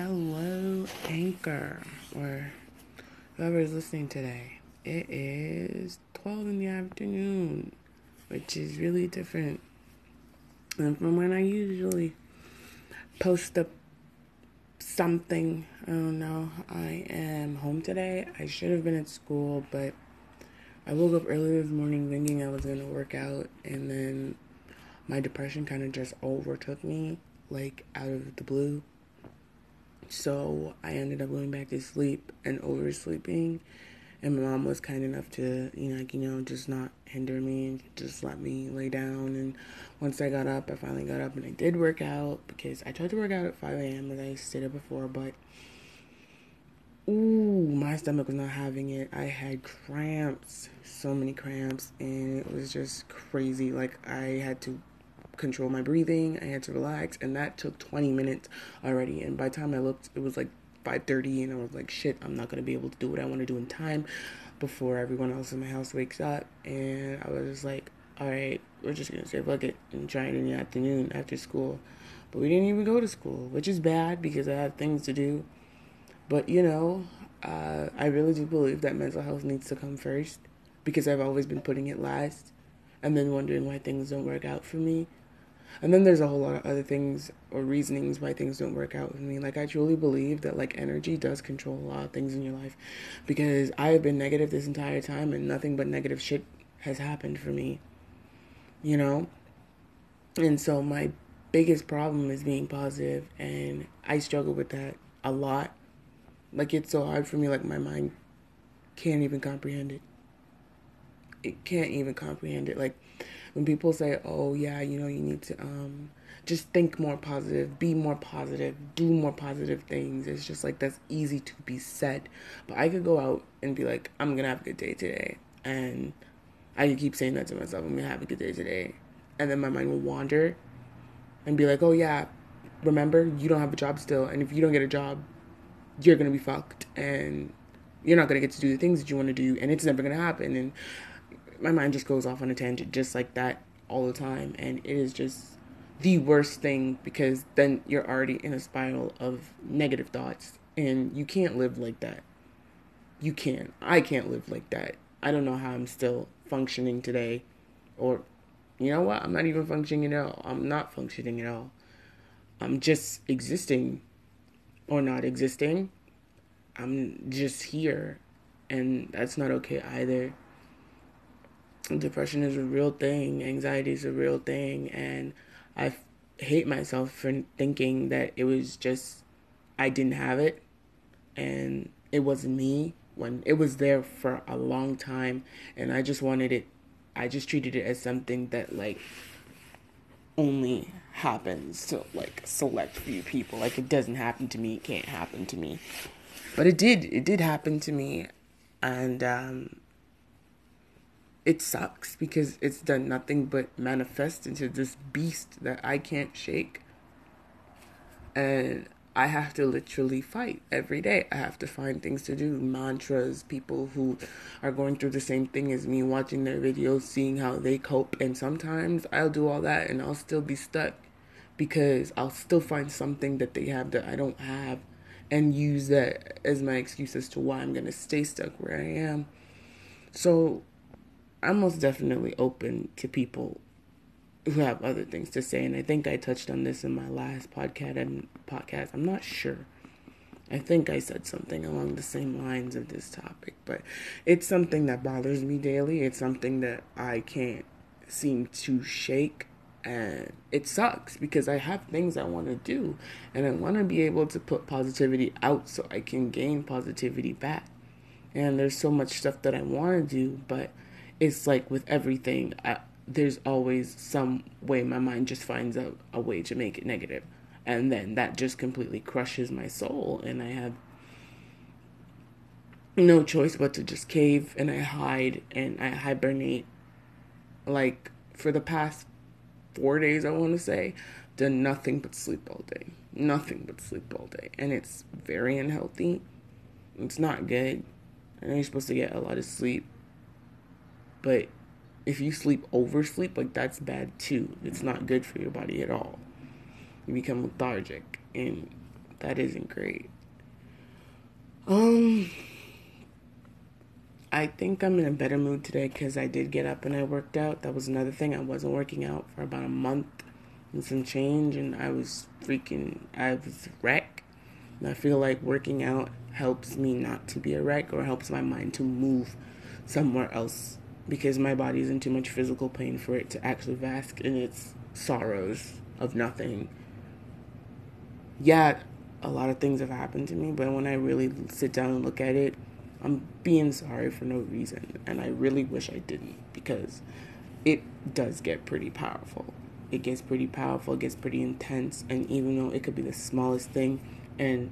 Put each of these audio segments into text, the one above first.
Hello, Anchor, or whoever is listening today. It is 12 in the afternoon, which is really different than from when I usually post up something. I don't know. I am home today. I should have been at school, but I woke up early this morning thinking I was going to work out, and then my depression kind of just overtook me, like out of the blue. So I ended up going back to sleep and oversleeping. And my mom was kind enough to, you know, like, you know, just not hinder me and just let me lay down. And once I got up, I finally got up and I did work out because I tried to work out at 5 a.m. as I stated before, but ooh, my stomach was not having it. I had cramps, so many cramps, and it was just crazy. Like I had to control my breathing. I had to relax, and that took 20 minutes already. And by the time I looked, it was like 5:30, and I was like, "Shit, I'm not gonna be able to do what I want to do in time before everyone else in my house wakes up." And I was just like, "All right, we're just gonna say fuck it and try it in the afternoon after school." But we didn't even go to school, which is bad because I had things to do. But you know, uh, I really do believe that mental health needs to come first because I've always been putting it last and then wondering why things don't work out for me. And then there's a whole lot of other things or reasonings why things don't work out with me. Like I truly believe that like energy does control a lot of things in your life because I have been negative this entire time and nothing but negative shit has happened for me. You know? And so my biggest problem is being positive and I struggle with that a lot. Like it's so hard for me like my mind can't even comprehend it. It can't even comprehend it. Like when people say, "Oh yeah, you know, you need to um just think more positive, be more positive, do more positive things." It's just like that's easy to be said. But I could go out and be like, "I'm to have a good day today." And I could keep saying that to myself, "I'm to have a good day today." And then my mind will wander and be like, "Oh yeah, remember, you don't have a job still, and if you don't get a job, you're to be fucked and you're not to get to do the things that you want to do and it's never to happen." And my mind just goes off on a tangent just like that all the time and it is just the worst thing because then you're already in a spiral of negative thoughts and you can't live like that. You can't i can't live like that. I don't know how i'm still functioning today or you know what? I'm not even functioning at all. I'm not functioning at all. I'm just existing or not existing. I'm just here and that's not okay either depression is a real thing, anxiety is a real thing, and I hate myself for thinking that it was just I didn't have it and it wasn't me when it was there for a long time and I just wanted it I just treated it as something that like only happens to like select few people like it doesn't happen to me it can't happen to me. But it did it did happen to me and um it sucks because it's done nothing but manifest into this beast that I can't shake. And I have to literally fight every day. I have to find things to do, mantras, people who are going through the same thing as me, watching their videos, seeing how they cope. And sometimes I'll do all that and I'll still be stuck because I'll still find something that they have that I don't have and use that as my excuse as to why I'm going to stay stuck where I am. So I'm most definitely open to people who have other things to say, and I think I touched on this in my last podcast. And podcast, I'm not sure. I think I said something along the same lines of this topic, but it's something that bothers me daily. It's something that I can't seem to shake, and it sucks because I have things I want to do, and I want to be able to put positivity out so I can gain positivity back. And there's so much stuff that I want to do, but it's like with everything, I, there's always some way my mind just finds a, a way to make it negative. And then that just completely crushes my soul. And I have no choice but to just cave and I hide and I hibernate. Like for the past four days, I want to say, done nothing but sleep all day. Nothing but sleep all day. And it's very unhealthy. It's not good. I know you're supposed to get a lot of sleep but if you sleep oversleep, like that's bad too. It's not good for your body at all. You become lethargic and that isn't great. Um, I think I'm in a better mood today because I did get up and I worked out. That was another thing. I wasn't working out for about a month and some change, and I was freaking, I was wreck. And I feel like working out helps me not to be a wreck or helps my mind to move somewhere else because my body is in too much physical pain for it to actually bask in its sorrows of nothing. Yeah, a lot of things have happened to me, but when I really sit down and look at it, I'm being sorry for no reason. And I really wish I didn't because it does get pretty powerful. It gets pretty powerful, it gets pretty intense. And even though it could be the smallest thing and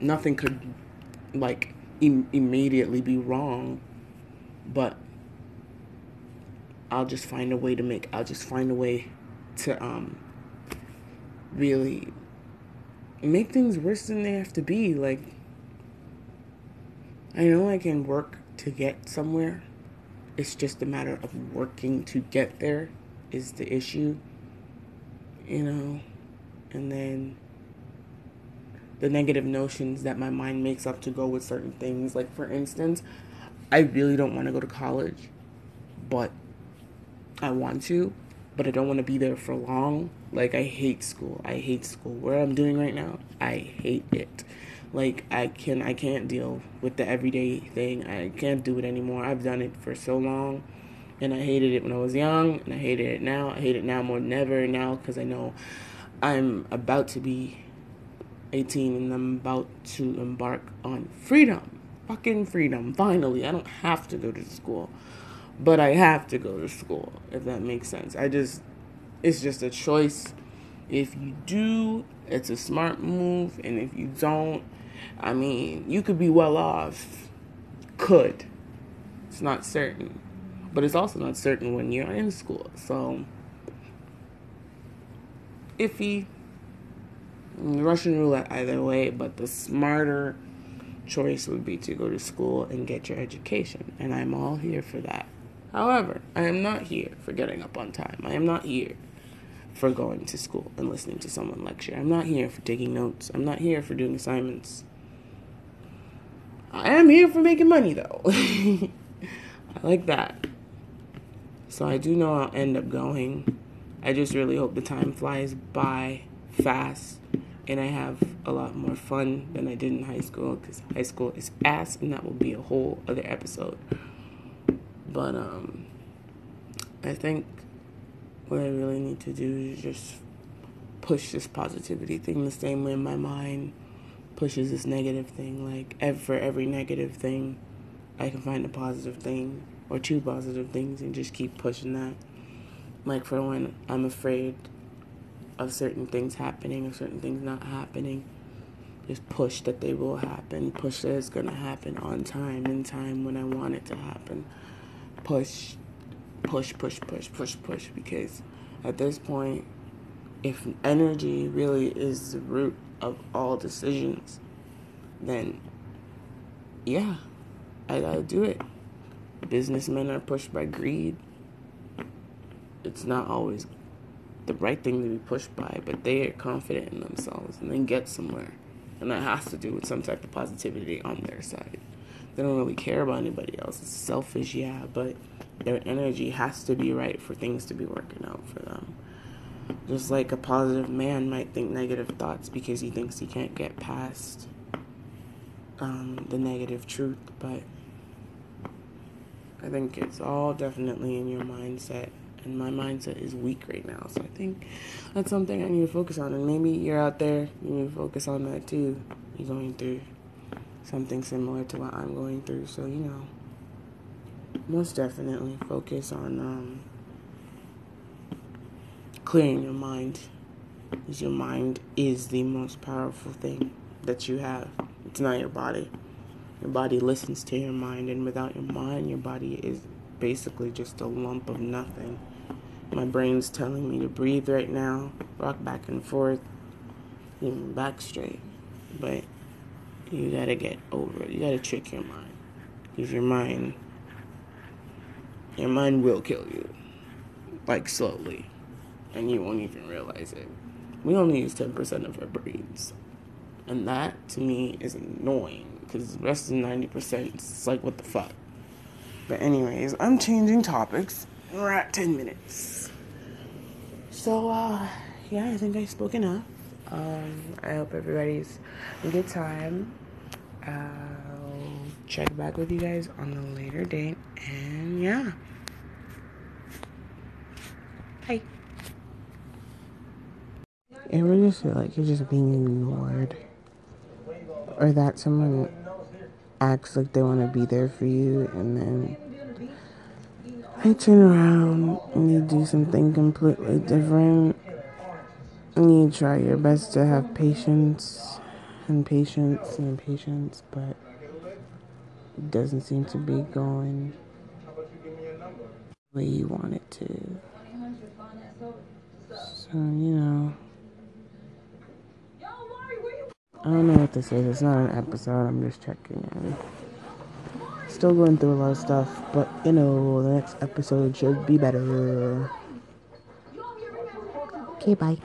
nothing could like Im- immediately be wrong, but I'll just find a way to make, I'll just find a way to um really make things worse than they have to be. Like, I know I can work to get somewhere. It's just a matter of working to get there is the issue, you know, and then the negative notions that my mind makes up to go with certain things. Like, for instance, I really don't want to go to college, but I want to, but I don't want to be there for long. Like, I hate school. I hate school. Where I'm doing right now, I hate it. Like, I can I can't deal with the everyday thing. I can't do it anymore. I've done it for so long, and I hated it when I was young, and I hated it now. I hate it now more than ever now because I know I'm about to be 18 and I'm about to embark on freedom. Fucking freedom. Finally, I don't have to go to school, but I have to go to school, if that makes sense. I just, it's just a choice. If you do, it's a smart move, and if you don't, I mean, you could be well off. Could. It's not certain. But it's also not certain when you're in school. So, iffy. Russian roulette either way, but the smarter choice would be to go to school and get your education. And I'm all here for that. However, I am not here for getting up on time. I am not here for going to school and listening to someone lecture. I'm not here for taking notes. I'm not here for doing assignments. I am here for making money though. I like that. So I do know I'll end up going. I just really hope the time flies by fast and I have a lot more fun than I did in high school because high school is ass, and that will be a whole other episode. But um, I think what I really need to do is just push this positivity thing the same way my mind pushes this negative thing. Like for every negative thing, I can find a positive thing or two positive things and just keep pushing that. Like for when I'm afraid of certain things happening or certain things not happening. Just push that they will happen. Push that it's gonna happen on time, in time when I want it to happen. Push, push, push, push, push, push. Because at this point, if energy really is the root of all decisions, then yeah, I gotta do it. Businessmen are pushed by greed. It's not always the right thing to be pushed by, but they are confident in themselves and they get somewhere. And that has to do with some type of positivity on their side. They don't really care about anybody else. It's selfish, yeah, but their energy has to be right for things to be working out for them. Just like a positive man might think negative thoughts because he thinks he can't get past um, the negative truth, but I think it's all definitely in your mindset and my mindset is weak right now. So I think that's something I need to focus on. And maybe you're out there, you need to focus on that too. You're going through something similar to what I'm going through. So, you know, most definitely focus on um, clearing your mind. Because your mind is the most powerful thing that you have. It's not your body. Your body listens to your mind, and without your mind, your body is basically just a lump of nothing. My brain's telling me to breathe right now, rock back and forth, even back straight. But you gotta get over it. You gotta trick your mind. Because your mind, your mind will kill you. Like slowly. And you won't even realize it. we only use 10% of our brains. And that to me is annoying because the rest of 90% is like, what the fuck? But, anyways, I'm changing topics. We're 10 minutes. So, uh, yeah, I think I spoke enough. Um, I hope everybody's a good time. I'll check back with you guys on a later date. And yeah. Bye. Ever just feel like you're just being ignored? Or that someone acts like they want to be there for you and then they turn around and you do something completely different and you try your best to have patience and patience and patience, but it doesn't seem to be going the way you want it to. So, you know. I don't know what this is. It's not an episode. I'm just checking in. Still going through a lot of stuff, but you know, the next episode should be better. Okay, bye.